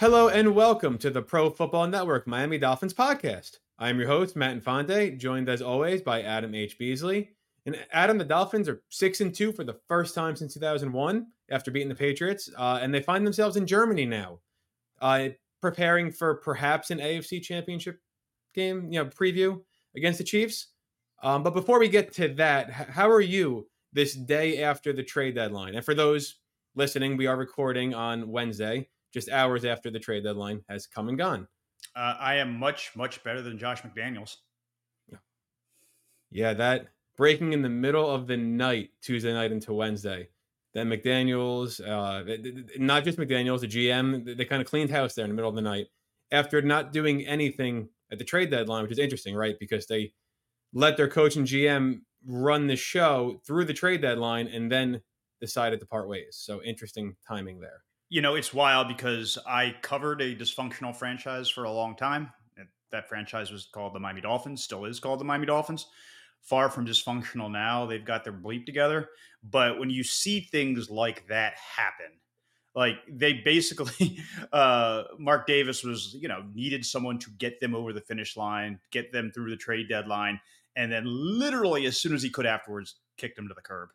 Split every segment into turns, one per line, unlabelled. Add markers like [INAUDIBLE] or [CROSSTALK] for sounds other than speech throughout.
Hello and welcome to the Pro Football Network Miami Dolphins podcast. I'm your host, Matt Infante, joined as always by Adam H. Beasley. And Adam, the Dolphins are six and two for the first time since 2001 after beating the Patriots, uh, and they find themselves in Germany now, uh, preparing for perhaps an AFC Championship game, you know, preview against the Chiefs. Um, but before we get to that, how are you this day after the trade deadline? And for those listening, we are recording on Wednesday, just hours after the trade deadline has come and gone.
Uh, I am much, much better than Josh McDaniels.
Yeah, that breaking in the middle of the night, Tuesday night into Wednesday. Then McDaniels, uh, not just McDaniels, the GM, they kind of cleaned house there in the middle of the night after not doing anything at the trade deadline, which is interesting, right? Because they let their coach and GM run the show through the trade deadline and then decided to part ways. So interesting timing there.
You know, it's wild because I covered a dysfunctional franchise for a long time. That franchise was called the Miami Dolphins, still is called the Miami Dolphins. Far from dysfunctional now. They've got their bleep together. But when you see things like that happen, like they basically, [LAUGHS] uh, Mark Davis was, you know, needed someone to get them over the finish line, get them through the trade deadline, and then literally as soon as he could afterwards, kicked them to the curb.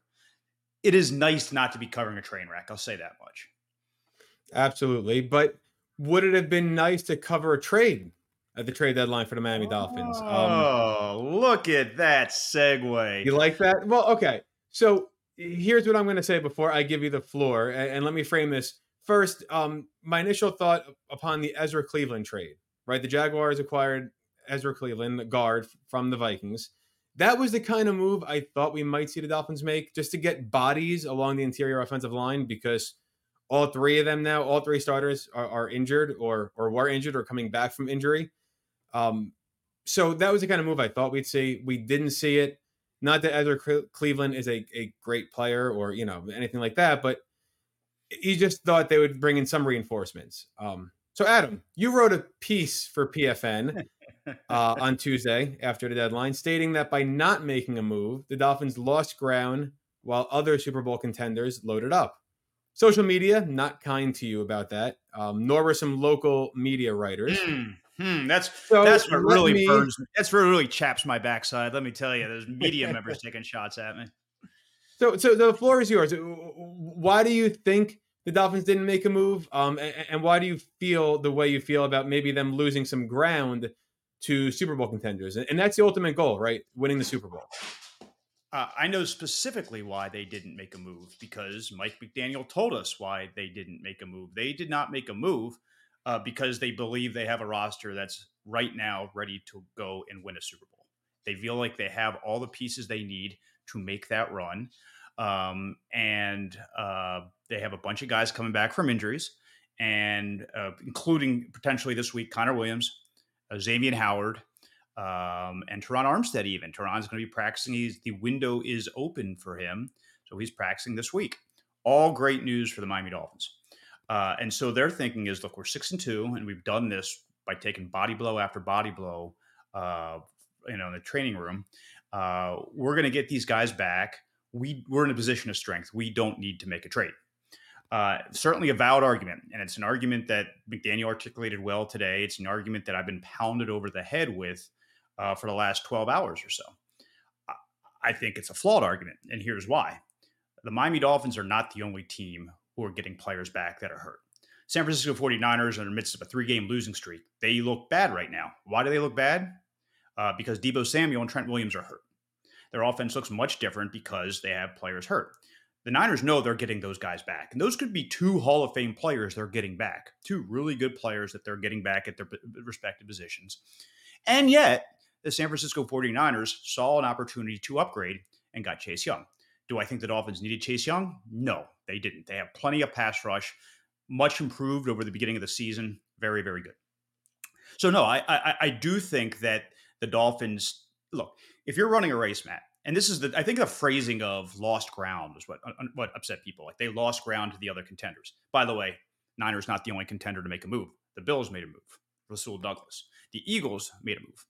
It is nice not to be covering a train wreck. I'll say that much.
Absolutely. But would it have been nice to cover a trade at the trade deadline for the Miami Dolphins?
Um, oh, look at that segue.
You like that? Well, okay. So here's what I'm going to say before I give you the floor. And, and let me frame this. First, um, my initial thought upon the Ezra Cleveland trade, right? The Jaguars acquired Ezra Cleveland, the guard from the Vikings. That was the kind of move I thought we might see the Dolphins make just to get bodies along the interior offensive line because all three of them now, all three starters are, are injured or or were injured or coming back from injury. Um, so that was the kind of move I thought we'd see. We didn't see it. Not that Ezra Cleveland is a, a great player or you know anything like that, but he just thought they would bring in some reinforcements. Um, so Adam, you wrote a piece for PFN [LAUGHS] uh, on Tuesday after the deadline, stating that by not making a move, the Dolphins lost ground while other Super Bowl contenders loaded up. Social media not kind to you about that, um, nor were some local media writers.
Mm, that's so that's what really me, burns. Me. That's what really chaps my backside. Let me tell you, there's media members taking shots at me.
So, so the floor is yours. Why do you think the Dolphins didn't make a move? Um, and, and why do you feel the way you feel about maybe them losing some ground to Super Bowl contenders? And that's the ultimate goal, right? Winning the Super Bowl.
Uh, I know specifically why they didn't make a move because Mike McDaniel told us why they didn't make a move. They did not make a move uh, because they believe they have a roster that's right now ready to go and win a Super Bowl. They feel like they have all the pieces they need to make that run. Um, and uh, they have a bunch of guys coming back from injuries, and uh, including potentially this week Connor Williams, uh, Xavier Howard, um, and Terron Armstead, even. Terron's going to be practicing. He's, the window is open for him. So he's practicing this week. All great news for the Miami Dolphins. Uh, and so their thinking is look, we're six and two, and we've done this by taking body blow after body blow, uh, you know, in the training room. Uh, we're going to get these guys back. We, we're in a position of strength. We don't need to make a trade. Uh, certainly a valid argument, and it's an argument that McDaniel articulated well today. It's an argument that I've been pounded over the head with uh, for the last 12 hours or so. I think it's a flawed argument, and here's why. The Miami Dolphins are not the only team who are getting players back that are hurt. San Francisco 49ers are in the midst of a three game losing streak. They look bad right now. Why do they look bad? Uh, because Deebo Samuel and Trent Williams are hurt. Their offense looks much different because they have players hurt. The Niners know they're getting those guys back. And those could be two Hall of Fame players they're getting back, two really good players that they're getting back at their respective positions. And yet, the San Francisco 49ers saw an opportunity to upgrade and got Chase Young. Do I think the Dolphins needed Chase Young? No, they didn't. They have plenty of pass rush, much improved over the beginning of the season. Very, very good. So no, I I, I do think that the Dolphins look. If you're running a race, Matt, and this is the I think the phrasing of lost ground was what what upset people. Like they lost ground to the other contenders. By the way, Niners not the only contender to make a move. The Bills made a move. Rasul Douglas. The Eagles made a move.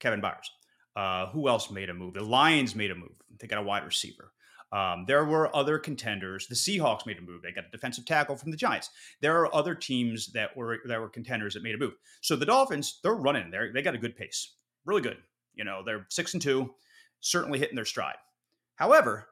Kevin Byard. Uh, who else made a move? The Lions made a move. They got a wide receiver. Um, there were other contenders. The Seahawks made a move. They got a defensive tackle from the Giants. There are other teams that were that were contenders that made a move. So the Dolphins, they're running. They they got a good pace, really good. You know, they're six and two, certainly hitting their stride. However,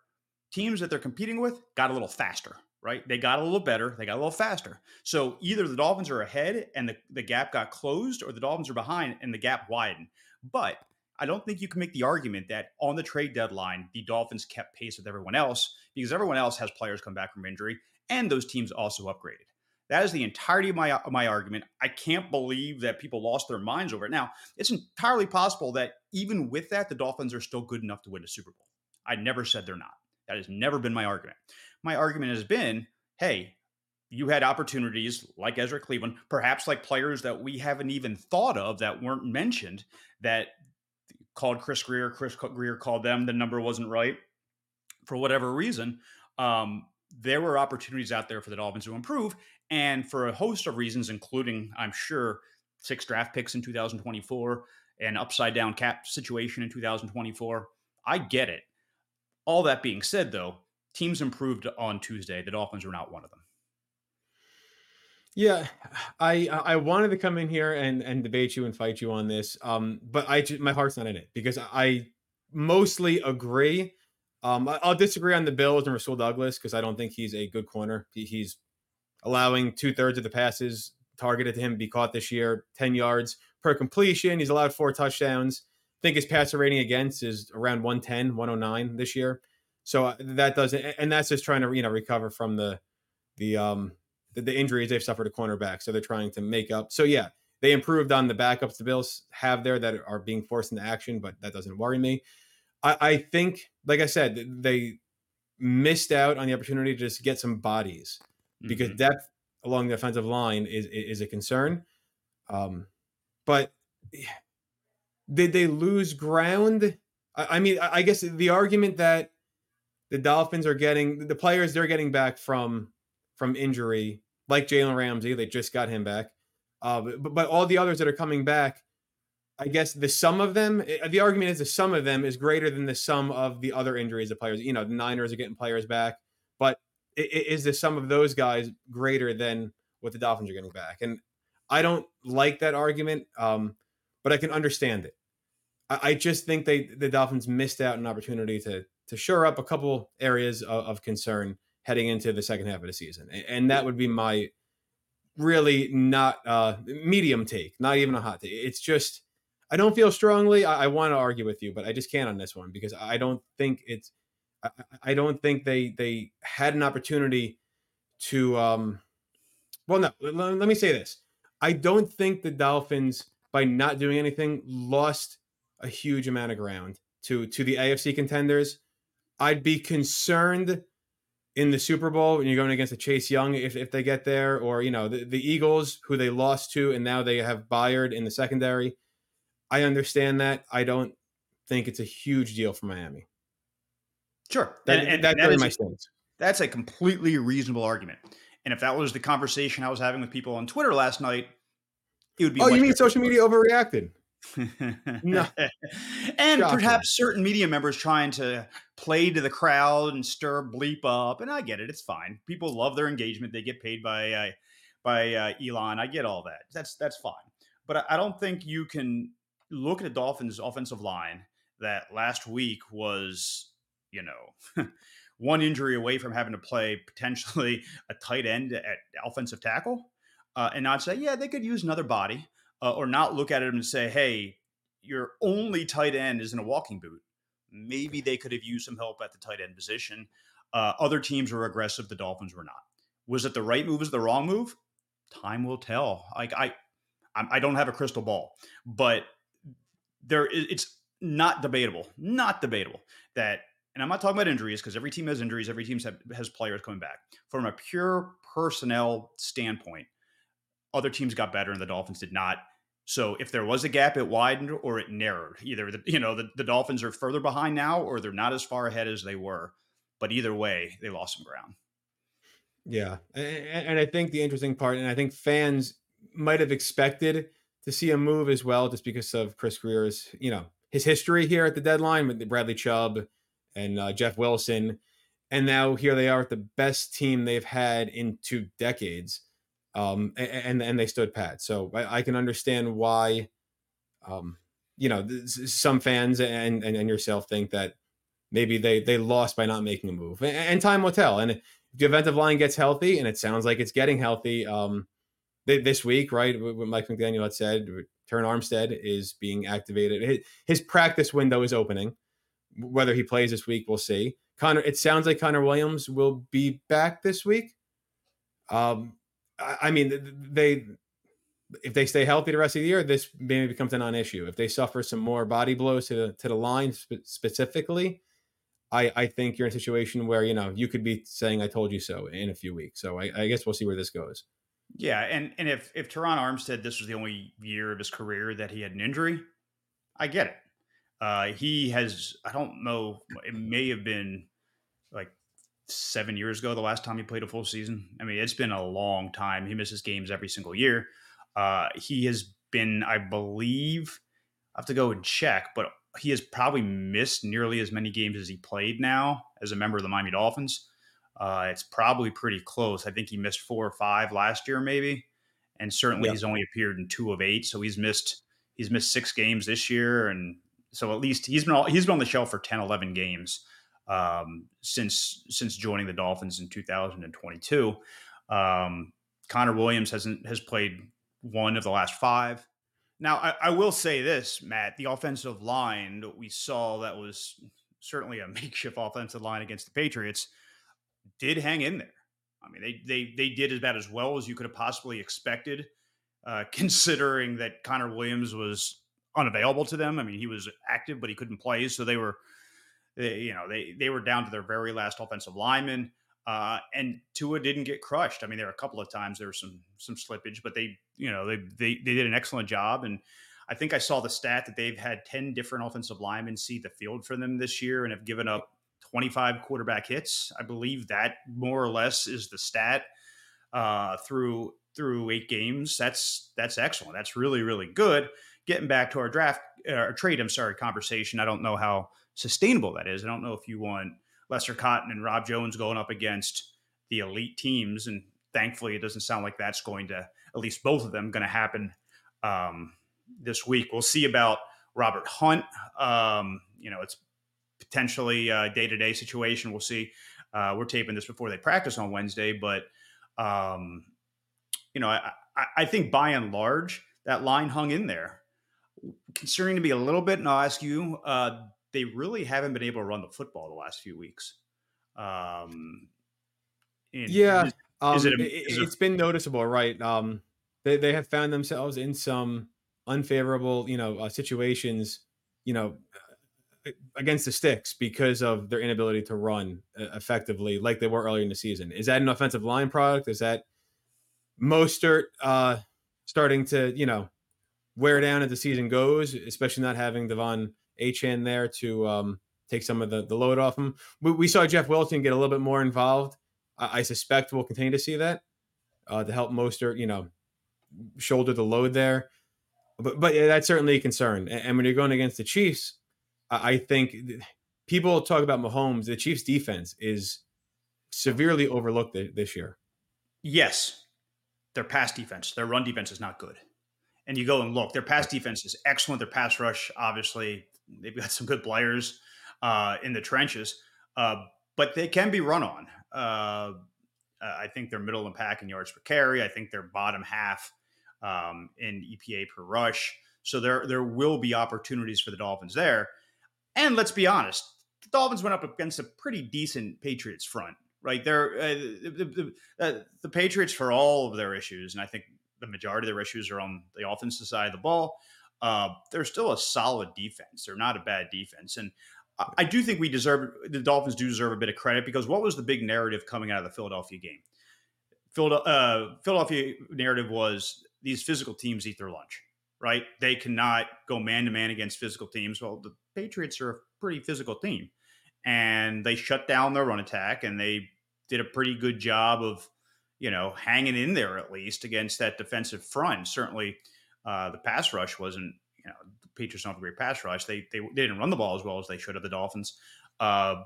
teams that they're competing with got a little faster, right? They got a little better, they got a little faster. So either the Dolphins are ahead and the, the gap got closed, or the Dolphins are behind and the gap widened. But I don't think you can make the argument that on the trade deadline, the Dolphins kept pace with everyone else because everyone else has players come back from injury and those teams also upgraded. That is the entirety of my, of my argument. I can't believe that people lost their minds over it. Now, it's entirely possible that even with that, the Dolphins are still good enough to win a Super Bowl. I never said they're not. That has never been my argument. My argument has been hey, you had opportunities like Ezra Cleveland, perhaps like players that we haven't even thought of that weren't mentioned that called Chris Grier. Chris Grier called them. The number wasn't right for whatever reason. Um, there were opportunities out there for the Dolphins to improve, and for a host of reasons, including, I'm sure, six draft picks in 2024, an upside down cap situation in 2024. I get it. All that being said, though, teams improved on Tuesday. The Dolphins were not one of them.
Yeah, I I wanted to come in here and and debate you and fight you on this, um, but I my heart's not in it because I mostly agree. Um, I'll disagree on the Bills and Rasul Douglas because I don't think he's a good corner. He, he's allowing two thirds of the passes targeted to him be caught this year, ten yards per completion. He's allowed four touchdowns. I think his passer rating against is around 110, 109 this year. So uh, that doesn't, and that's just trying to you know recover from the the um the, the injuries they've suffered at cornerback. So they're trying to make up. So yeah, they improved on the backups the Bills have there that are being forced into action, but that doesn't worry me. I, I think, like I said, they missed out on the opportunity to just get some bodies because mm-hmm. depth along the offensive line is is a concern. Um, but did they lose ground? I, I mean, I guess the argument that the Dolphins are getting the players they're getting back from from injury, like Jalen Ramsey, they just got him back. Uh, but, but all the others that are coming back, I guess the sum of them, eh, the argument is the sum of them is greater than the sum of the other injuries of players. You know, the Niners are getting players back, but is the sum of those guys greater than what the Dolphins are getting back? And I don't like that argument, um, but I can understand it. I, I just think they the Dolphins missed out an opportunity to to shore up a couple areas of, of concern heading into the second half of the season. And that would be my really not uh medium take, not even a hot take. It's just I don't feel strongly. I, I want to argue with you, but I just can't on this one because I don't think it's I, I don't think they they had an opportunity to um well no let, let me say this. I don't think the Dolphins by not doing anything lost a huge amount of ground to to the AFC contenders I'd be concerned in the Super Bowl when you're going against the Chase Young if, if they get there, or you know the, the Eagles who they lost to and now they have Byard in the secondary. I understand that. I don't think it's a huge deal for Miami.
Sure,
that, and, and, that's that my stance.
That's a completely reasonable argument. And if that was the conversation I was having with people on Twitter last night, it would be.
Oh, you mean social media overreacted?
No. [LAUGHS] and Shocking. perhaps certain media members trying to play to the crowd and stir bleep up. And I get it; it's fine. People love their engagement; they get paid by uh, by uh, Elon. I get all that. That's that's fine. But I, I don't think you can look at the Dolphins' offensive line that last week was, you know. [LAUGHS] one injury away from having to play potentially [LAUGHS] a tight end at offensive tackle, uh, and not say, yeah, they could use another body uh, or not look at it and say, hey, your only tight end is in a walking boot. Maybe they could have used some help at the tight end position. Uh, other teams were aggressive. The Dolphins were not. Was it the right move? Was the wrong move? Time will tell. Like I, I don't have a crystal ball, but there it's not debatable, not debatable that. And I'm not talking about injuries because every team has injuries. Every team has players coming back. From a pure personnel standpoint, other teams got better and the Dolphins did not. So if there was a gap, it widened or it narrowed. Either the, you know the, the Dolphins are further behind now, or they're not as far ahead as they were. But either way, they lost some ground.
Yeah, and, and I think the interesting part, and I think fans might have expected to see a move as well, just because of Chris Grier's you know, his history here at the deadline with Bradley Chubb and uh, Jeff Wilson. and now here they are with the best team they've had in two decades, um, and and they stood pat. So I, I can understand why, um, you know, some fans and, and and yourself think that maybe they they lost by not making a move, and, and time will tell. And the offensive line gets healthy, and it sounds like it's getting healthy, um, this week, right? What Mike McDaniel had said, Terron Armstead is being activated. His, his practice window is opening. Whether he plays this week, we'll see. Connor, it sounds like Connor Williams will be back this week. Um, I, mean, they if they stay healthy the rest of the year, this maybe becomes a non-issue. If they suffer some more body blows to the to the line spe- specifically, I I think you're in a situation where you know you could be saying "I told you so" in a few weeks. So I, I guess we'll see where this goes.
Yeah, and and if if Terron Armstead, this was the only year of his career that he had an injury, I get it. Uh, he has, I don't know, it may have been like seven years ago the last time he played a full season. I mean, it's been a long time. He misses games every single year. Uh, he has been, I believe, I have to go and check, but he has probably missed nearly as many games as he played now as a member of the Miami Dolphins. Uh, it's probably pretty close. I think he missed four or five last year, maybe, and certainly he's only appeared in two of eight. So he's missed he's missed six games this year, and so at least he's been all, he's been on the shelf for 10, 11 games um, since since joining the Dolphins in 2022. Um, Connor Williams hasn't has played one of the last five. Now, I, I, will say this, Matt: the offensive line that we saw that was certainly a [LAUGHS] makeshift offensive line against the Patriots did hang in there. I mean, they they they did about as well as you could have possibly expected, uh, [LAUGHS] considering that Connor Williams was unavailable to them. I mean, he was active, but he couldn't play, so they were, they, you know, they they were down to their very last offensive lineman. Uh, and Tua didn't get crushed. I mean, there were a couple of times there was some some slippage, but they, you know, they they they did an excellent job. And I think I saw the stat that they've had ten different offensive linemen see the field for them this year and have given up 25 quarterback hits. I believe that more or less is the stat uh, through through eight games. That's that's excellent. That's really really good. Getting back to our draft or trade, I'm sorry, conversation. I don't know how sustainable that is. I don't know if you want Lester Cotton and Rob Jones going up against the elite teams, and thankfully, it doesn't sound like that's going to at least both of them going to happen um, this week. We'll see about Robert Hunt. Um, you know, it's potentially a day to day situation. We'll see. Uh, we're taping this before they practice on Wednesday, but um, you know, I, I, think by and large that line hung in there. Concerning to be a little bit, and I'll ask you, uh, they really haven't been able to run the football the last few weeks. Um,
yeah, is, um, is it, a, is it, has been noticeable, right? Um, they they have found themselves in some unfavorable, you know, uh, situations. You know, against the sticks because of their inability to run effectively like they were earlier in the season. Is that an offensive line product? Is that Mostert uh, starting to, you know, wear down as the season goes, especially not having De'Von Achane there to um, take some of the, the load off him? We, we, saw Jeff Wilson get a little bit more involved. I, I suspect we'll continue to see that uh, to help Mostert, you know, shoulder the load there. But, but yeah, that's certainly a concern. And, and when you're going against the Chiefs, I think people talk about Mahomes. The Chiefs' defense is severely overlooked this year.
Yes, their pass defense, their run defense is not good. And you go and look, their pass defense is excellent. Their pass rush, obviously, they've got [LAUGHS] some good players uh, in the trenches, uh, but they can be run on. Uh, I think they're middle and pack in yards per carry. I think they're bottom half um, in EPA per rush. So there there will be opportunities for the Dolphins there. And let's be honest, the Dolphins went up against a pretty decent Patriots front, right? They're uh, the, the, uh, the, Patriots for all of their issues, and I think the majority of their issues are on the offensive side of the ball. Uh, they're still a solid defense. They're not a bad defense, and I do think we deserve the Dolphins do deserve a bit of credit because what was the big narrative coming out of the Philadelphia game? Philadelphia, uh, Philadelphia narrative was these physical teams eat their lunch right? They cannot go man to man against physical teams. Well, the Patriots are a pretty physical team, and they shut down their run attack, and they did a pretty good job of, you know, hanging in there at least against that defensive front. Certainly, uh, the pass rush wasn't, you know, the Patriots don't have a great pass rush. They, they, they didn't run the ball as well as they should have. The Dolphins. Uh,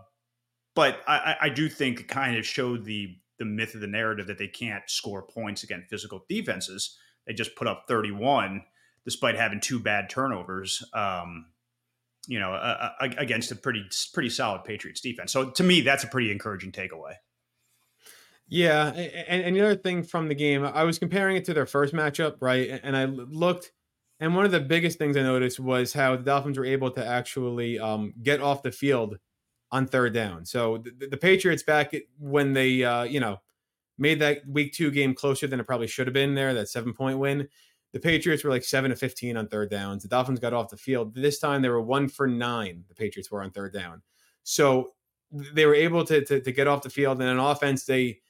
but I, I do think it kind of showed the the myth of the narrative that they can't score points against physical defenses. They just put up 31 despite having two bad turnovers. Um, you know, uh, against a pretty pretty solid Patriots defense. So to me, that's a pretty encouraging takeaway.
Yeah, and, and the other thing from the game, I was comparing it to their first matchup, right? And I looked, and one of the biggest things I noticed was how the Dolphins were able to actually um, get off the field on third down. So the, the Patriots back when they, uh, you know, made that Week Two game closer than it probably should have been. There, that seven point win. The Patriots were like seven to fifteen on third downs. The Dolphins got off the field. This time they were one for nine. The Patriots were on third down. So they were able to, to, to get off the field. And on offense, they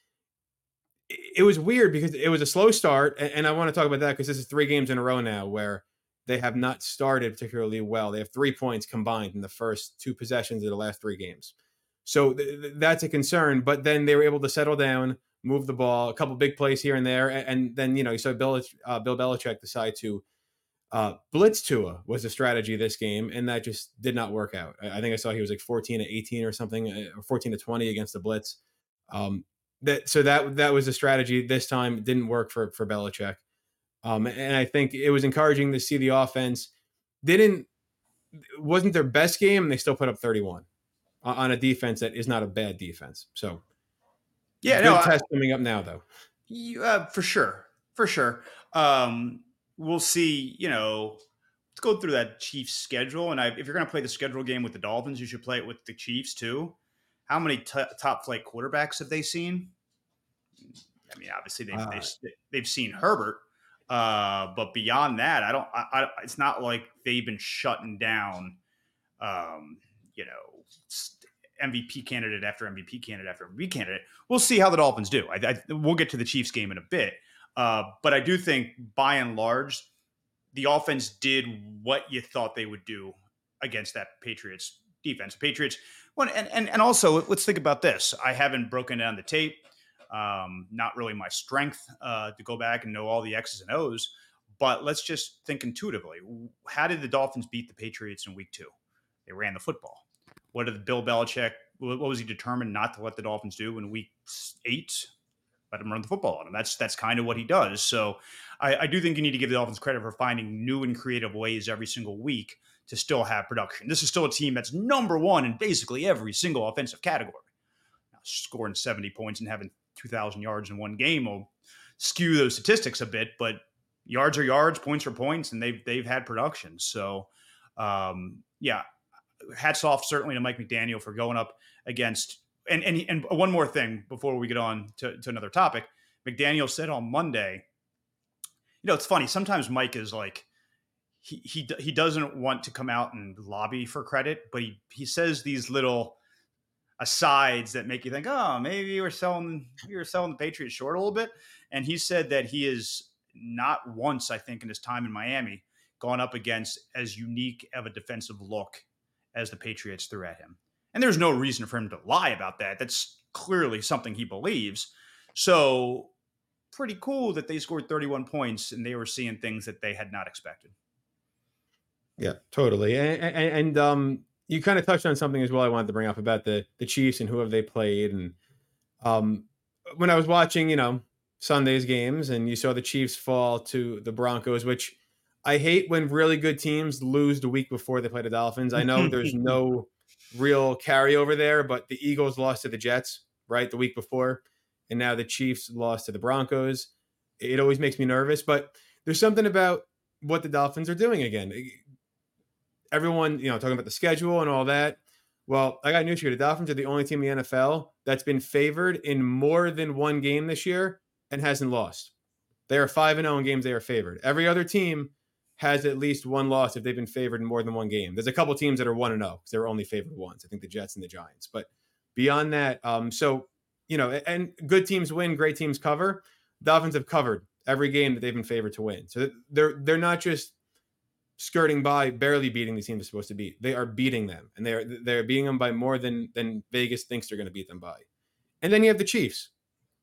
it was weird because it was a slow start, and I want to talk about that because this is three games in a row now where they have not started particularly well. They have three points combined in the first two possessions of the last three games, so th- th- that's a concern. But then they were able to settle down, move the ball, a couple big plays here and there, and, and then you know you saw Bill uh, Bill Belichick decide to uh, blitz Tua was a strategy this game, and that just did not work out. I, I think I saw he was like 14 to 18 or something, uh, or 14 to 20 against the blitz. Um, that so that that was a strategy this time. It didn't work for for Belichick. Um, and I think it was encouraging to see the offense didn't wasn't their best game, and they still put up 31 on a defense that is not a bad defense. So,
yeah, no
test I, coming up now though.
You, uh, for sure, for sure. Um, we'll see. You know, let's go through that Chiefs schedule, and I, if you're going to play the schedule game with the Dolphins, you should play it with the Chiefs too. How many t- top flight quarterbacks have they seen? I mean, obviously they've uh, they've, they've, seen Herbert, uh, but beyond that, I don't. I, I, it's not like they've been shutting down. Um, you know, MVP candidate after MVP candidate after MVP candidate. We'll see how the Dolphins do. I, I, we'll get to the Chiefs game in a bit, uh, but I do think by and large, the offense did what you thought they would do against that Patriots defense. Patriots well, and, and and also let's think about this. I haven't broken down the tape. Um, not really my strength uh, to go back and know all the X's and O's. But let's just think intuitively. How did the Dolphins beat the Patriots in Week Two? They ran the football. What did Bill Belichick? What was he determined not to let the Dolphins do in Week Eight? Let him run the football on him. That's that's kind of what he does. So I, I do think you need to give the Dolphins credit for finding new and creative ways every single week to still have production. This is still a team that's number one in basically every single offensive category. Now, scoring 70 points and having 2,000 yards in one game will skew those statistics a bit, but yards are yards, points are points, and they've they've had production. So, um, yeah, hats off certainly to Mike McDaniel for going up against. And and and one more thing before we get on to, to another topic, McDaniel said on Monday. You know, it's funny. Sometimes Mike is like he he doesn't want to come out and lobby for credit, but he he says these little asides that make you think, oh, maybe we're selling we were selling the Patriots short a little bit. And he said that he is not once, I think, in his time in Miami, gone up against as unique of a defensive look as the Patriots threw at him. And there's no reason for him to lie about that. That's clearly something he believes. So pretty cool that they scored 31 points and they were seeing things that they had not expected.
Yeah, totally. And, and, and um, you kind of touched on something as well. I wanted to bring up about the the Chiefs and who have they played. And um, when I was watching, you know, Sunday's games, and you saw the Chiefs fall to the Broncos, which I hate when really good teams lose the week before they play the Dolphins. I know there's [LAUGHS] no real carryover there, but the Eagles lost to the Jets right the week before, and now the Chiefs lost to the Broncos. It always makes me nervous, but there's something about what the Dolphins are doing again everyone, you know, talking about the schedule and all that. Well, I got news for you. The Dolphins are the only team in the NFL that's been favored in more than one game this year and hasn't lost. They are 5 and 0 in games they are favored. Every other team has at least one loss if they've been favored in more than one game. There's a couple teams that are 1 and 0 because they're only favored once. I think the Jets and the Giants. But beyond that, um, so, you know, and good teams win, great teams cover. Dolphins have covered every game that they've been favored to win. So they're they're not just skirting by, barely beating the team they're supposed to beat. They are beating them, and they're they're beating them by more than than Vegas thinks they're going to beat them by. And then you have the Chiefs,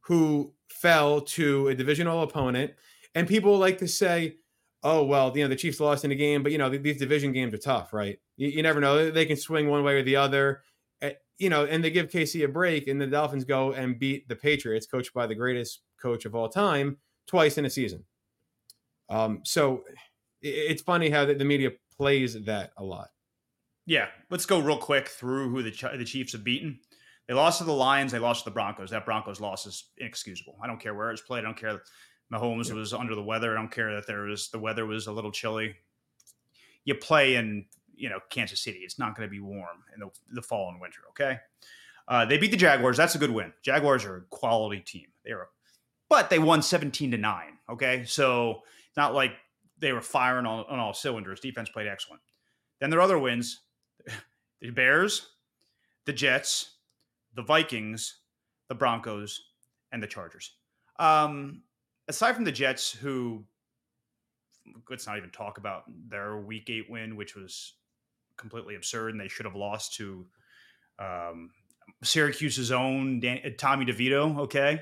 who fell to a divisional opponent, and people like to say, "Oh well, you know the Chiefs lost in a game, but you know these division games are tough, right? You, you never know; they can swing one way or the other." Uh, you know, and they give KC a break, and the Dolphins go and beat the Patriots, coached by the greatest coach of all time, twice in a season. Um, so it's funny how the media plays that a lot.
Yeah, let's go real quick through who the the Chiefs have beaten. They lost to the Lions. They lost to the Broncos. That Broncos loss is inexcusable. I don't care where it was played. I don't care. Mahomes yeah. was under the weather. I don't care that there was the weather was a little chilly. You play in you know Kansas City. It's not going to be warm in the, the, fall and winter. Okay. Uh, they beat the Jaguars. That's a good win. Jaguars are a quality team. They are, but they won seventeen to nine. Okay, so it's not like they were firing on, on all cylinders. Defense played excellent. Then their other wins: [LAUGHS] the Bears, the Jets, the Vikings, the Broncos, and the Chargers. Um, aside from the Jets, who let's not even talk about their Week Eight win, which was completely absurd, and they should have lost to um, Syracuse's own Dan- uh, Tommy DeVito. Okay,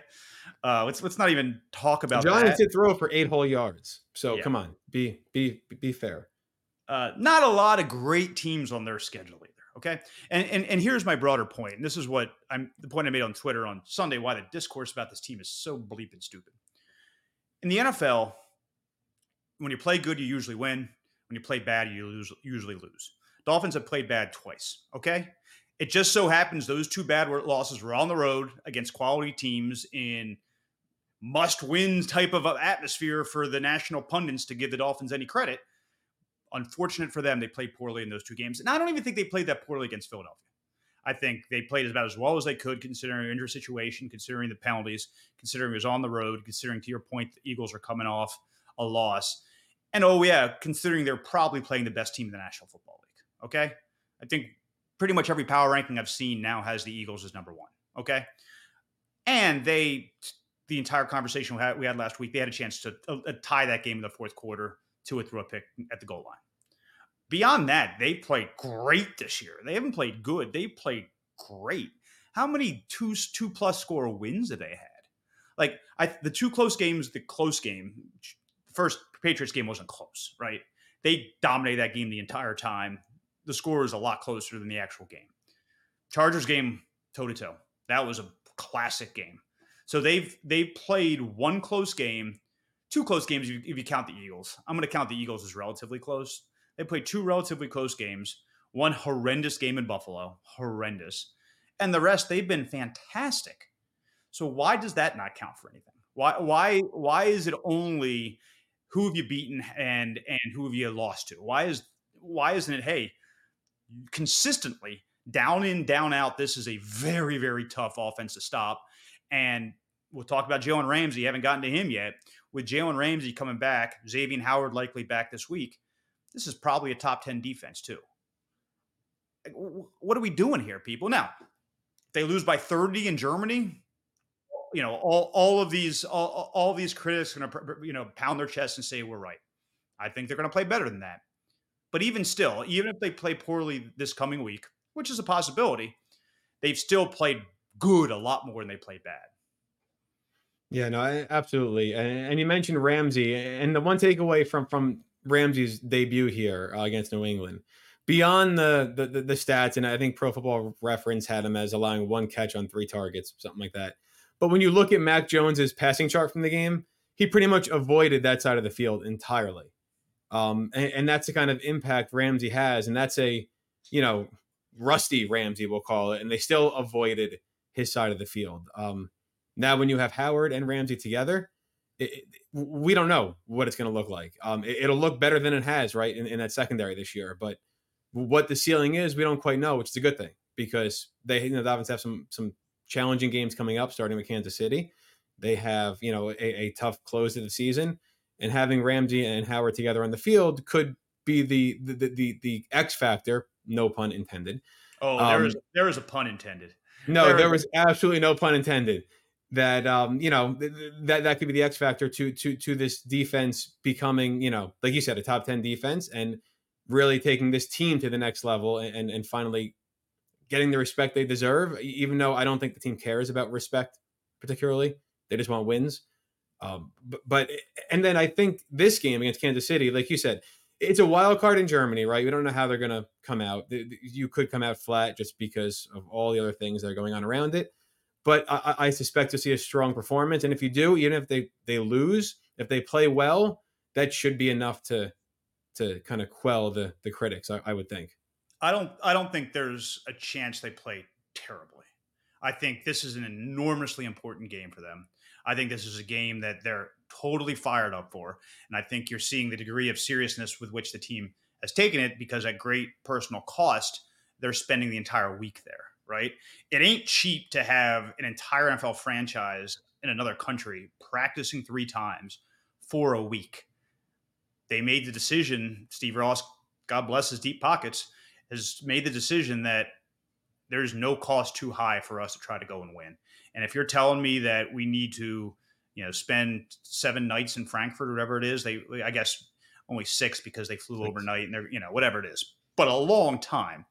uh, let's let's not even talk about.
Giants did throw for eight whole yards, so yeah. come on, be be be fair.
Uh, not a lot of great teams on their schedule either. Okay, and and and here's my broader point. point, and this is what I'm the point I made on Twitter on Sunday. Why the discourse about this team is so bleeping stupid. In the NFL, when you play good, you usually win. When you play bad, you lose, usually lose. Dolphins have played bad twice. Okay. It just so happens those two bad losses were on the road against quality teams in must win type of atmosphere for the national pundits to give the Dolphins any credit. Unfortunate for them, they played poorly in those two games. And I don't even think they played that poorly against Philadelphia. I think they played about as well as they could, considering injury situation, considering the penalties, considering it was on the road, considering to your point, the Eagles are coming off a loss. And oh, yeah, considering they're probably playing the best team in the National Football League. Okay. I think pretty much every power ranking I've seen now has the Eagles as number one. Okay. And they, the entire conversation we had, we had last week, they had a chance to uh, uh tie that game in the fourth quarter to a throw pick at the goal line. Beyond that, they played great this year. They haven't played good. They played great. How many two two plus score wins have they had? Like I, the two close games, the close game, first Patriots game wasn't close, right? They dominated that game the entire time. The score is a lot closer than the actual game. Chargers game toe to toe. That was a classic game. So they've they've played one close game, two close games if you, if you count the Eagles. I'm going to count the Eagles as relatively close. They played two relatively close games, one horrendous game in Buffalo, horrendous, and the rest they've been fantastic. So why does that not count for anything? Why why why is it only who have you beaten and and who have you lost to? Why is why isn't it hey consistently down in down out? This is a very very tough offense to stop, and we'll talk about Jalen Ramsey. Haven't gotten to him yet. With Jalen Ramsey coming back, Xavier Howard likely back this week. This is probably a top ten defense too. What are we doing here, people? Now, they lose by 30 in Germany, you know all all of these all, all these critics are going to you know pound their chest and say we're right. I think they're going to play better than that. But even still, even if they play poorly this coming week, which is a possibility, they've still played good a lot more than they played bad.
Yeah, no, absolutely. And, you mentioned Ramsey, and the one takeaway from from Ramsey's debut here uh, against New England, beyond the, the the stats, and I think Pro Football Reference had him as allowing one catch on three targets, something like that. But when you look at Mac Jones's passing chart from the game, he pretty much avoided that side of the field entirely. Um, and, and, that's the kind of impact Ramsey has. And that's a, you know, rusty Ramsey, we'll call it. And they still avoided his side of the field. Um, now, when you have Howard and Ramsey together, it, it, we don't know what it's going to look like. Um, it, will look better than it has, right, in, in that secondary this year. But what the ceiling is, we don't quite know, which is a good thing because they, you know, the Dolphins have some some challenging games coming up, starting with Kansas City. They have, you know, a, a tough close to the season, and having Ramsey and Howard together on the field could be the the the, the, the X factor, no pun intended.
Oh, there um, is there is a pun intended.
No, there, there was absolutely no pun intended. That um, you know, that that could be the X factor to to to this defense becoming, you know, like you said, a top ten defense and really taking this team to the next level and and finally getting the respect they deserve, even though I don't think the team cares about respect particularly. They just want wins. Um, but, but, and then I think this game against Kansas City, like you said, it's a wild card in Germany, right? We don't know how they're going to come out. You could come out flat just because of all the other things that are going on around it. But I, I suspect to see a strong performance, and if you do, even if they they lose, if they play well, that should be enough to to kind of quell the the critics. I, I would think.
I don't. I don't think there's a chance they play terribly. I think this is an enormously important game for them. I think this is a game that they're totally fired up for. And I think you're seeing the degree of seriousness with which the team has taken it because at great personal cost, they're spending the entire week there, right? It ain't cheap to have an entire NFL franchise in another country practicing three times for a week. They made the decision, Steve Ross, God bless his deep pockets, has made the decision that there's no cost too high for us to try to go and win. And if you're telling me that we need to, you know, spend seven nights in Frankfurt or whatever it is, they, I guess only six because they flew overnight and they're, you know, whatever it is, but a long time.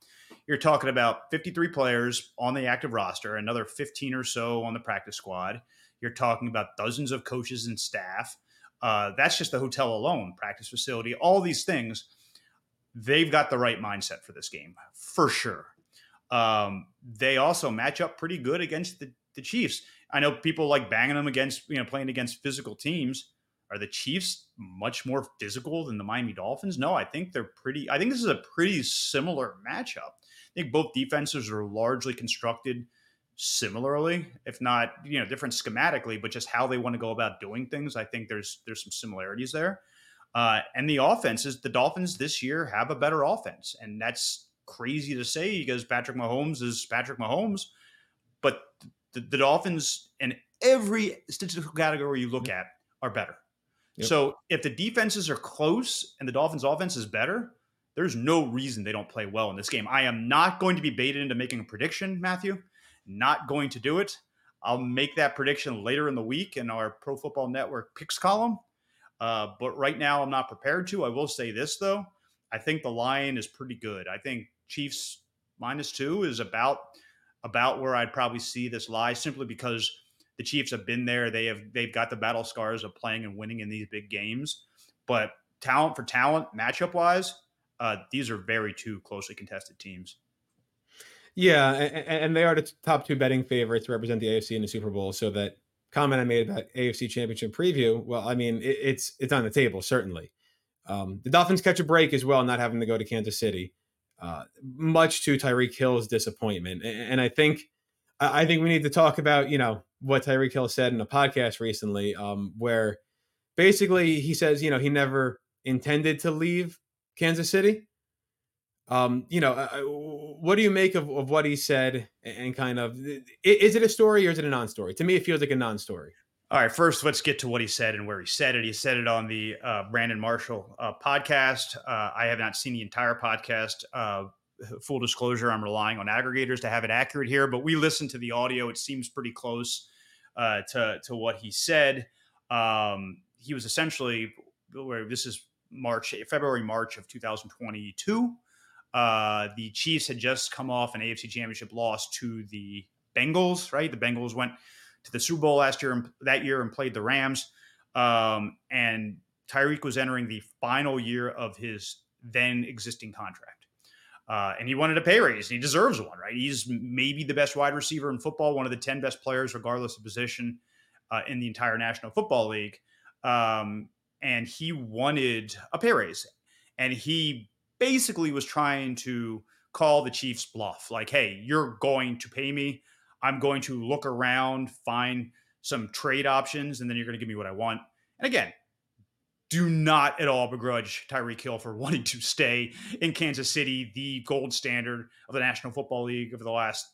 You're talking about 53 players on the active roster, another 15 or so on the practice squad. You're talking about dozens of coaches and staff. Uh, that's just the hotel alone, practice facility, all these things. They've got the right mindset for this game, for sure. Um, they also match up pretty good against the the Chiefs. I know people like banging them against, you know, playing against physical teams. Are the Chiefs much more physical than the Miami Dolphins? No, I think they're pretty. I think this is a pretty similar matchup. I think both defenses are largely constructed similarly, if not, you know, different schematically, but just how they want to go about doing things. I think there's there's some similarities there. Uh, and the offenses, the Dolphins this year have a better offense, and that's crazy to say because Patrick Mahomes is Patrick Mahomes, but the, the Dolphins in every statistical category you look at are better. Yep. So if the defenses are close and the Dolphins' offense is better, there's no reason they don't play well in this game. I am not going to be baited into making a prediction, Matthew. Not going to do it. I'll make that prediction later in the week in our Pro Football Network picks column. Uh, but right now, I'm not prepared to. I will say this though: I think the line is pretty good. I think Chiefs minus two is about about where I'd probably see this lie simply because the Chiefs have been there. They have they've got the battle scars of playing and winning in these big games. But talent for talent, matchup wise, uh, these are very two closely contested teams.
Yeah, and, and, they are the top two betting favorites to represent the AFC in the Super Bowl. So that comment I made about AFC Championship preview, well, I mean, it, it's it's on the table certainly. Um, the Dolphins catch a break as well, not having to go to Kansas City uh, much to Tyreek Hill's disappointment. And, and, I think I think we need to talk about you know what Tyreek Hill said in a podcast recently, um, where basically he says you know he never intended to leave Kansas City. Um, you know, uh, what do you make of, of what he said and kind of is it a story or is it a non-story? To me, it feels like a non-story.
All right, first let's get to what he said and where he said it. He said it on the uh, Brandon Marshall uh, podcast. Uh, I have not seen the entire podcast. Uh, full disclosure, I'm relying on aggregators to have it accurate here, but we listened to the audio. It seems pretty close uh, to to what he said. Um, he was essentially this is March, February, March of 2022. Uh, the Chiefs had just come off an AFC Championship loss to the Bengals. Right, the Bengals went to the Super Bowl last year and that year and played the Rams. Um, and Tyreek was entering the final year of his then existing contract. Uh, and he wanted a pay raise. And he deserves one, right? He's maybe the best wide receiver in football, one of the 10 best players, regardless of position uh, in the entire National Football League. Um, and he wanted a pay raise. And he basically was trying to call the Chiefs bluff like, hey, you're going to pay me. I'm going to look around, find some trade options, and then you're going to give me what I want. And again, do not at all begrudge Tyreek Hill for [LAUGHS] wanting to stay in Kansas City, the gold standard of the National Football League over the last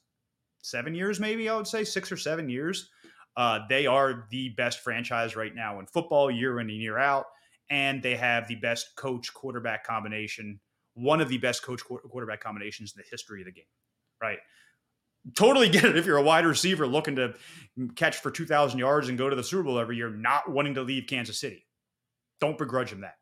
seven years, maybe I would say six or seven years. Uh, they are the best franchise right now in football, year in and year out, and they have the best coach quarterback combination, one of the best coach quarterback combinations in the history of the game. Right totally get it if you're a wide receiver looking to catch for 2,000 yards and go to the Super Bowl every year, not wanting to leave Kansas City. Don't begrudge him that.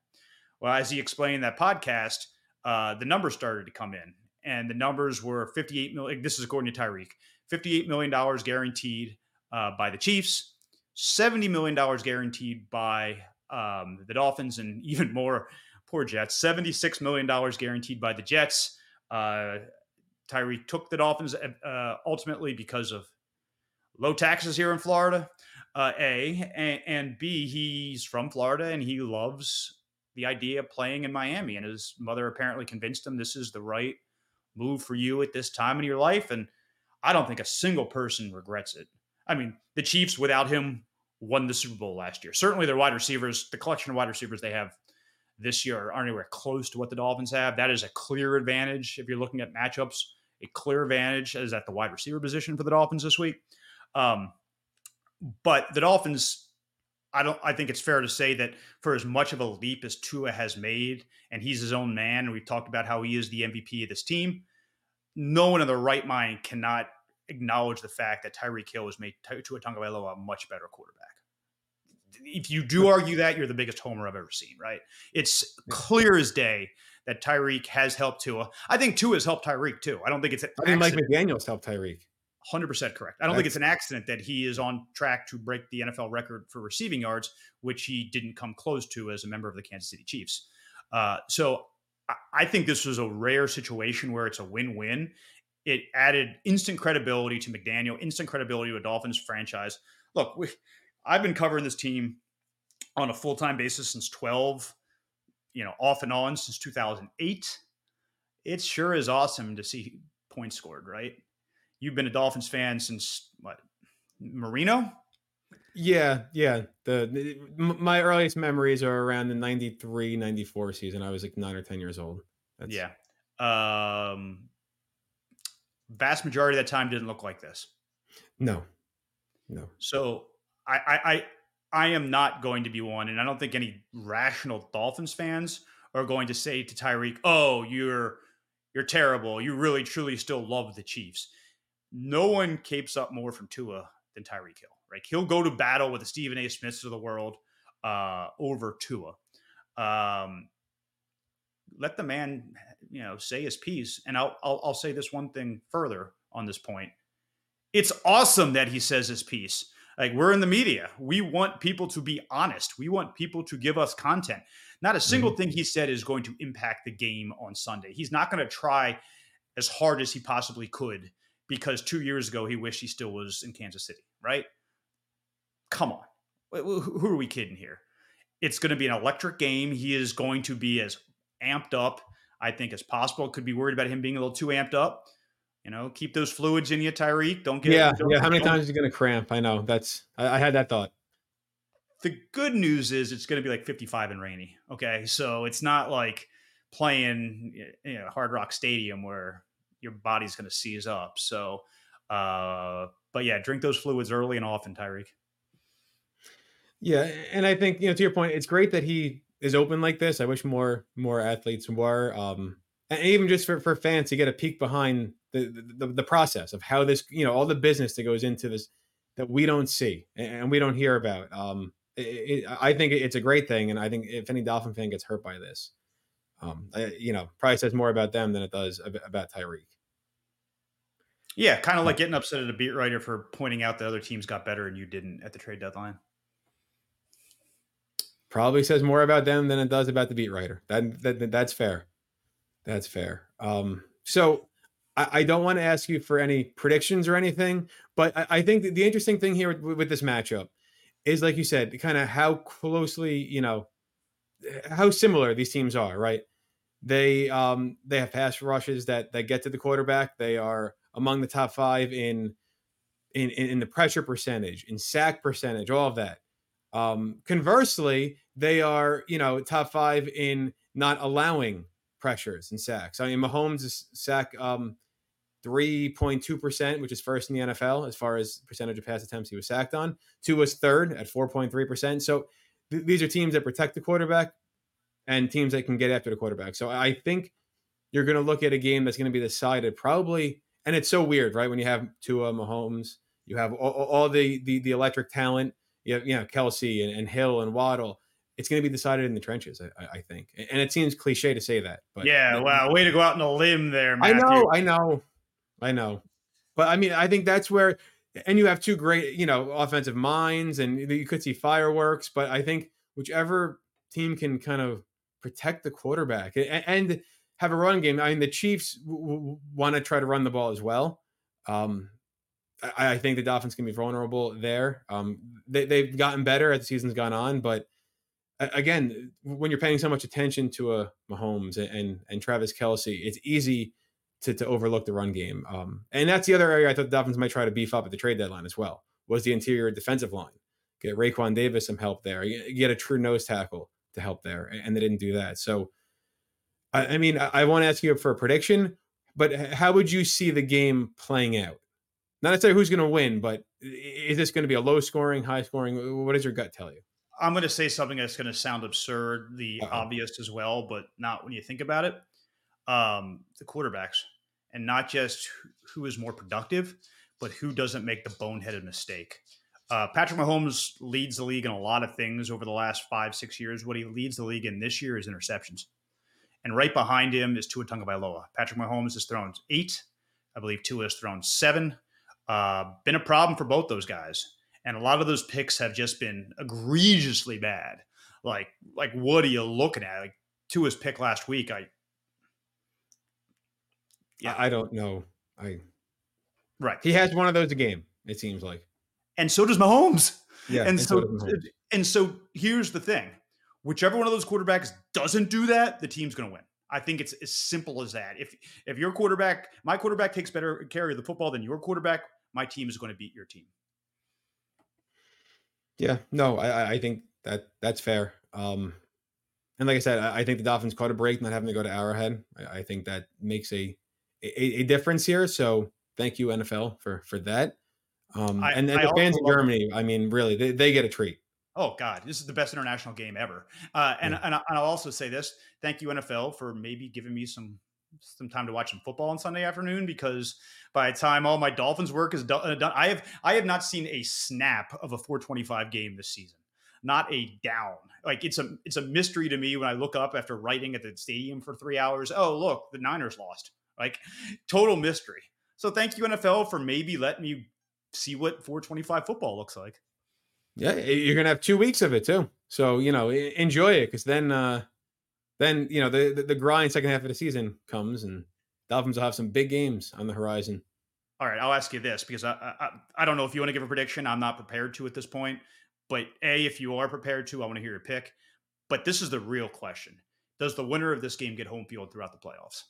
Well, as he explained in that podcast, uh, the numbers started to come in, and the numbers were 58 million. This is according to Tyreek, 58 million dollars guaranteed uh, by the Chiefs, 70 million dollars guaranteed by um, the Dolphins, and even more poor Jets. $76 million guaranteed by the Jets. Uh, Tyreek took the Dolphins uh, ultimately because of low taxes here in Florida. Uh, a and, and, B, he's from Florida and he loves the idea of playing in Miami. And his mother apparently convinced him this is the right move for you at this time in your life. And I don't think a single person regrets it. I mean, the Chiefs without him won the Super Bowl last year. Certainly, their wide receivers, the collection of wide receivers they have this year aren't anywhere close to what the Dolphins have. That is a clear advantage if you're looking at matchups. A clear advantage is at the wide receiver position for the Dolphins this week. Um, but the Dolphins, I don't. I think it's fair to say that for as much of a leap as Tua has made, and he's his own man, and we've talked about how he is the MVP of this team. No one in the right mind cannot acknowledge the fact that Tyreek Hill has made Tua Tagovailoa a much better quarterback. If you do argue that, you're the biggest homer I've ever seen. Right? It's clear as day that Tyreek has helped Tua. I think Tua has helped Tyreek too. I don't think it's. An
I think Mike McDaniel's helped Tyreek.
100% correct. I don't That's, think it's an accident that he is on track to break the NFL record for receiving yards, which he didn't come close to as a member of the Kansas City Chiefs. Uh, so I, I think this was a rare situation where it's a win win. It added instant credibility to McDaniel, instant credibility to a Dolphins franchise. Look, we, I've been covering this team on a full time basis since 12, you know, off and on since 2008. It sure is awesome to see points scored, right? you've been a Dolphins fan since what Marino?
Yeah, yeah. The, my earliest memories are around the 93, 94 season. I was like 9 or 10 years old.
That's... Yeah. Um vast majority of that time didn't look like this.
No. No.
So I I I, am not going to be one and I don't think any rational Dolphins fans are going to say to Tyreek, "Oh, you're you're terrible. You really truly still love the Chiefs." no one capes up more from Tua than Tyreek Hill. Right? He'll go to battle with the Stephen A. Smiths of the world uh, over Tua. Um, let the man, you know, say his piece. And I'll, I'll I'll say this one thing further on this point. It's awesome that he says his piece. Like we're in the media, we want people to be honest. We want people to give us content. Not a single mm-hmm. thing he said is going to impact the game on Sunday. He's not going to try as hard as he possibly could because two years ago he wished he still was in Kansas City, right? Come on. Who are we kidding here? It's going to be an electric game. He is going to be as amped up, I think, as possible. Could be worried about him being a little too amped up. You know, keep those fluids in you, Tyreek. Don't get
yeah,
don't,
yeah. How many times is he going to cramp? I know that's. I, I had that thought.
The good news is it's going to be like 55 and rainy. Okay, so it's not like playing you know, Hard Rock Stadium where your body's going to seize up. So, uh, but yeah, drink those fluids early and often, Tyreek.
Yeah, and I think you know to your point, it's great that he is open like this. I wish more more athletes were, um, and even just for, for fans to get a peek behind the, the the process of how this you know all the business that goes into this that we don't see and we don't hear about. Um, it, it, I think it's a great thing, and I think if any Dolphin fan gets hurt by this, um, I, you know, probably says more about them than it does about Tyreek.
Yeah, kind of like getting upset at a beat writer for pointing out that other teams got better and you didn't at the trade deadline.
Probably says more about them than it does about the beat writer. That, that that's fair. That's fair. Um, so I, don't want to ask you for any predictions or anything, but I, think the interesting thing here with, with this matchup is, like you said, kind of how closely, you know, how similar these teams are, right? They um they have pass rushes that that get to the quarterback. They are among the top five in in in, the pressure percentage, in sack percentage, all of that. Um, conversely, they are you know top five in not allowing pressures and sacks. I mean, Mahomes sack um, 3.2%, which is first in the NFL as far as percentage of pass attempts he was sacked on. Tua was third at 4.3%. So th- these are teams that protect the quarterback and teams that can get after the quarterback. So I think you're going to look at a game that's going to be decided probably and it's so weird, right? When you have Tua Mahomes, you have all, all the, the, the electric talent. You have you know Kelce and, and Hill and Waddle. It's going to be decided in the trenches, I, I, think. And it seems cliche to say that, but
yeah, wow, way to go out on a limb there.
Matthew. I know, I know, I know. But I mean, I think that's where, and you have two great, you know, offensive minds, and you could see fireworks. But I think whichever team can kind of protect the quarterback and, and have a run game. I mean, the Chiefs w- w- want to try to run the ball as well. Um, I, I, think the Dolphins can be vulnerable there. Um, they, they've gotten better as the season's gone on, but again, when you're paying so much attention to a Mahomes and and, and Travis Kelce, it's easy to, to overlook the run game. Um, and that's the other area I thought the Dolphins might try to beef up at the trade deadline as well. Was the interior defensive line? Get Raekwon Davis some help there. Get a true nose tackle to help there, and they didn't do that. So, I, I mean, I, I want to ask you for a prediction, but how would you see the game playing out? Not necessarily who's going to win, but is this going to be a low scoring, high scoring? What does your gut tell you?
I'm going to say something that's going to sound absurd, the Uh-oh. obvious as well, but not when you think about it. Um, the quarterbacks, and not just who is more productive, but who doesn't make the boneheaded mistake. Uh, Patrick Mahomes leads the league in a lot of things over the last five, six years. What he leads the league in this year is interceptions. And right behind him is Tua Tagovailoa. Patrick Mahomes has thrown eight. I believe Tua has thrown seven. Uh, been a problem for both those guys and a lot of those picks have just been egregiously bad. Like, like what are you looking at? Like Tua's pick last week, I
yeah, I don't know. I
right.
He has one of those a game. It seems like,
and so does Mahomes.
Yeah,
and, and so, so and so here's the thing: whichever one of those quarterbacks doesn't do that, the team's going to win. I think it's as simple as that. If if your quarterback, my quarterback takes better care of the football than your quarterback, my team is going to beat your team.
Yeah, no, I, I think that that's fair. Um, and like I said, I, I think the Dolphins caught a break not having to go to Arrowhead. I, I think that makes a, a, a difference here. So thank you NFL for for that. Um, I, and, the fans in Germany, I mean, really, they, they get a treat.
Oh God, this is the best international game ever. Uh, and yeah. and, I, and I'll also say this: thank you NFL for maybe giving me some some time to watch some football on Sunday afternoon because by the time all my Dolphins work is uh, done, I have I have not seen a snap of a 425 game this season. Not a down. Like it's a it's a mystery to me when I look up after writing at the stadium for three hours. Oh look, the Niners lost. Like total mystery. So thank you NFL for maybe letting me see what 425 football looks like.
Yeah, you're gonna have two weeks of it too. So you know, enjoy it because then uh then you know the, the, the grind second half of the season comes, and Dolphins will have some big games on the horizon.
All right, I'll ask you this because I, I I don't know if you want to give a prediction. I'm not prepared to at this point. But a, if you are prepared to, I want to hear your pick. But this is the real question: Does the winner of this game get home field throughout the playoffs?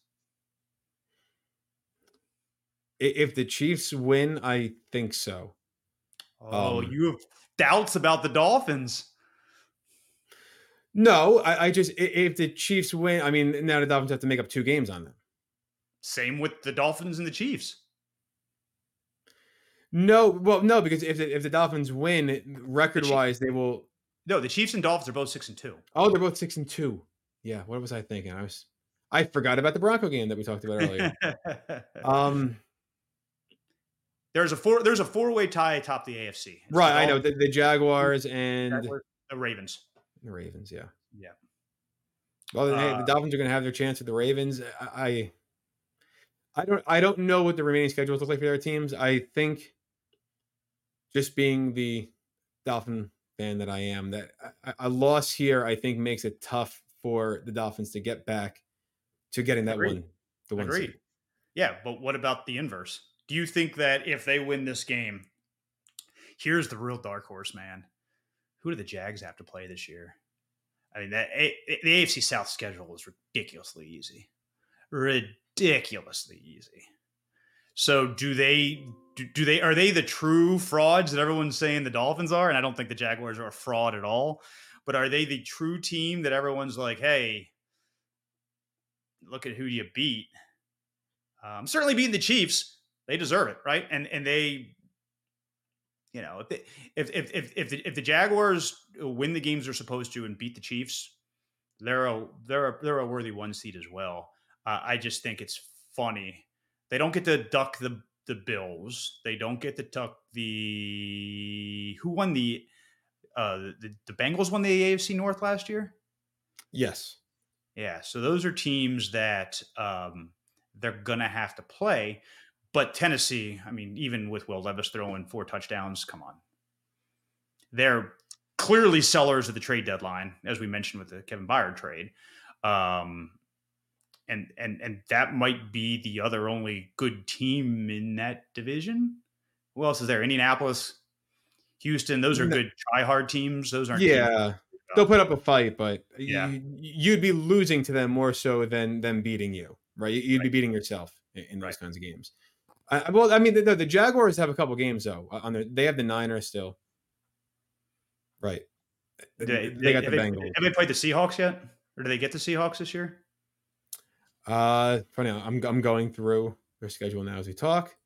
If the Chiefs win, I think so.
Oh, um, you have doubts about the Dolphins.
No, I, I, just if the Chiefs win, I mean now the Dolphins have to make up two games on them.
Same with the Dolphins and the Chiefs.
No, well, no, because if the, if the Dolphins win, record wise, they will.
No, the Chiefs and Dolphins are both six and two.
Oh, they're both six and two. Yeah, what was I thinking? I was, I forgot about the Bronco game that we talked about earlier. [LAUGHS] um,
there's a four. There's a four way tie atop the AFC.
It's right, I know the, the Jaguars and
Jaguars, the Ravens.
The Ravens, yeah.
Yeah.
Well, then, uh, hey, the uh Dolphins are going to have their chance with the Ravens. I, I don't, I don't know what the remaining schedules look like for their teams. I think, just being the Dolphin fan that I am, that a, a loss here, I think, makes it tough for the Dolphins to get back to getting that Agreed. one. The one.
Agreed. Seed. Yeah, but what about the inverse? Do you think that if they win this game, here's the real dark horse, man who do the Jags have to play this year? I mean, that the AFC South schedule is ridiculously easy, ridiculously easy. So, do they? Do, do they? Are they the true frauds that everyone's saying the Dolphins are? And I don't think the Jaguars are a fraud at all. But are they the true team that everyone's like, hey, look at who you beat? Um, certainly beating the Chiefs, they deserve it, right? And and they you know, if, they, if if if if the, if the Jaguars win the games they're supposed to and beat the Chiefs, they're a they're a, they're a worthy one seed as well. Uh, I just think it's funny they don't get to duck the the Bills. They don't get to duck the who won the uh the, the Bengals won the AFC North last year.
Yes.
Yeah. So those are teams that um, they're gonna have to play. But Tennessee, I mean, even with Will Levis throwing four touchdowns, come on. They're clearly sellers of the trade deadline, as we mentioned with the Kevin Byard trade. Um, and and and that might be the other only good team in that division. Who else is there? Indianapolis, Houston. Those are good try hard teams. Those aren't.
Yeah, they'll put up a fight, but
Yeah.
you, would be losing to them more so than them beating you, right? You'd be beating yourself in, in those
Right.
kinds of games. I, well, I mean, the, the Jaguars have a couple games though. On their, they have the Niners still, right?
They,
They,
they-
got the
they,
Bengals.
have they played the Seahawks yet, or do they get the Seahawks this year?
Uh, funny, I'm I'm going through their schedule now as we talk.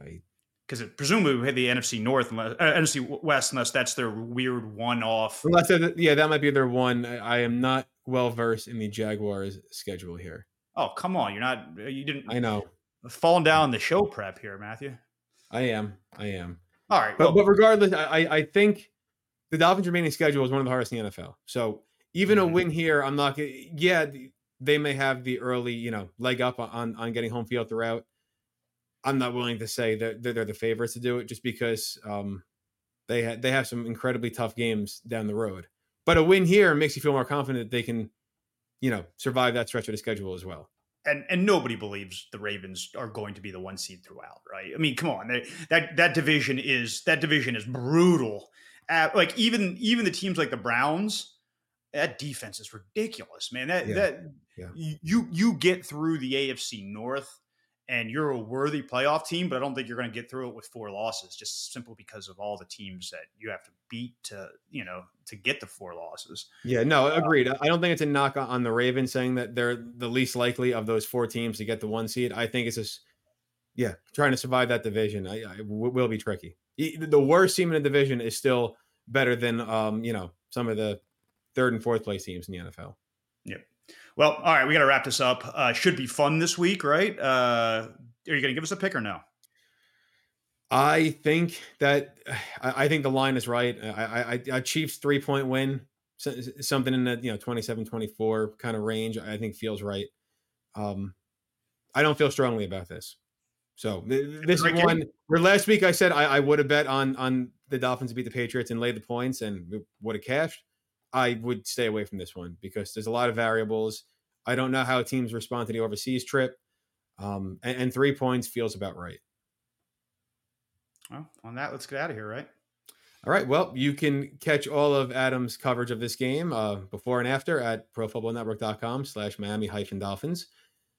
I
Because presumably we had the NFC North, unless, uh, NFC West, unless that's their weird one-off.
Unless yeah, that might be their one. I, I am not well versed in the Jaguars schedule here.
Oh, come on! You're not. You didn't.
I know.
Falling down the show prep here, Matthew.
I am. I am.
All right.
But,
Well,
but regardless, I, I- think the Dolphins' remaining schedule is one of the hardest in the NFL. So even a
Mhm.
win here, I'm not. gonna- Yeah, they may have the early, you know, leg up on on getting home field throughout. I'm not willing to say that they're, they're the favorites to do it, just because um, they ha- they have some incredibly tough games down the road. But a win here makes you feel more confident that they can, you know, survive that stretch of the schedule as well.
And and nobody believes the Ravens are going to be the one seed throughout, right? I mean, come on, they, that that division is that division is brutal. Uh, like even even the teams like the Browns, that defense is ridiculous, man. That
Yeah.
that
Yeah.
you you get through the AFC North. And you're a worthy playoff team, but I don't think you're going to get through it with four losses, just simply because of all the teams that you have to beat to, you know, to get the four losses.
Yeah, no, agreed. I don't think it's a knock on the Ravens saying that they're the least likely of those four teams to get the one seed. I think it's just, yeah, trying to survive that division. I, I w- will be tricky. The worst team in the division is still better than, um, you know, some of the third and fourth place teams in the NFL.
Well, all right, we got to wrap this up. Uh, should be fun this week, right? Uh, are you going to give us a pick or no?
I think that I, I think the line is right. i i Chiefs three point win, something in the you know 27, 24 kind of range. I think feels right. Um, I don't feel strongly about this. So th- this is one where last week I said I, I would have bet on on the Dolphins to beat the Patriots and laid the points and would have cashed. I would stay away from this one because there's a lot of variables. I don't know how teams respond to the overseas trip, um, and, and three points feels about right.
Well, on that, let's get out of here, right?
All right. Well, you can catch all of Adam's coverage of this game uh, before and after at profootballnetwork.com slash Miami hyphen Dolphins.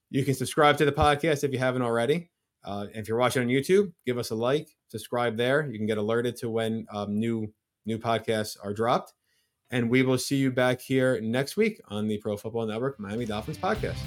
You can subscribe to the podcast if you haven't already. Uh, if you're watching on YouTube, give us a like, subscribe there. You can get alerted to when um, new new podcasts are dropped. And we will see you back here next week on the Pro Football Network Miami Dolphins podcast.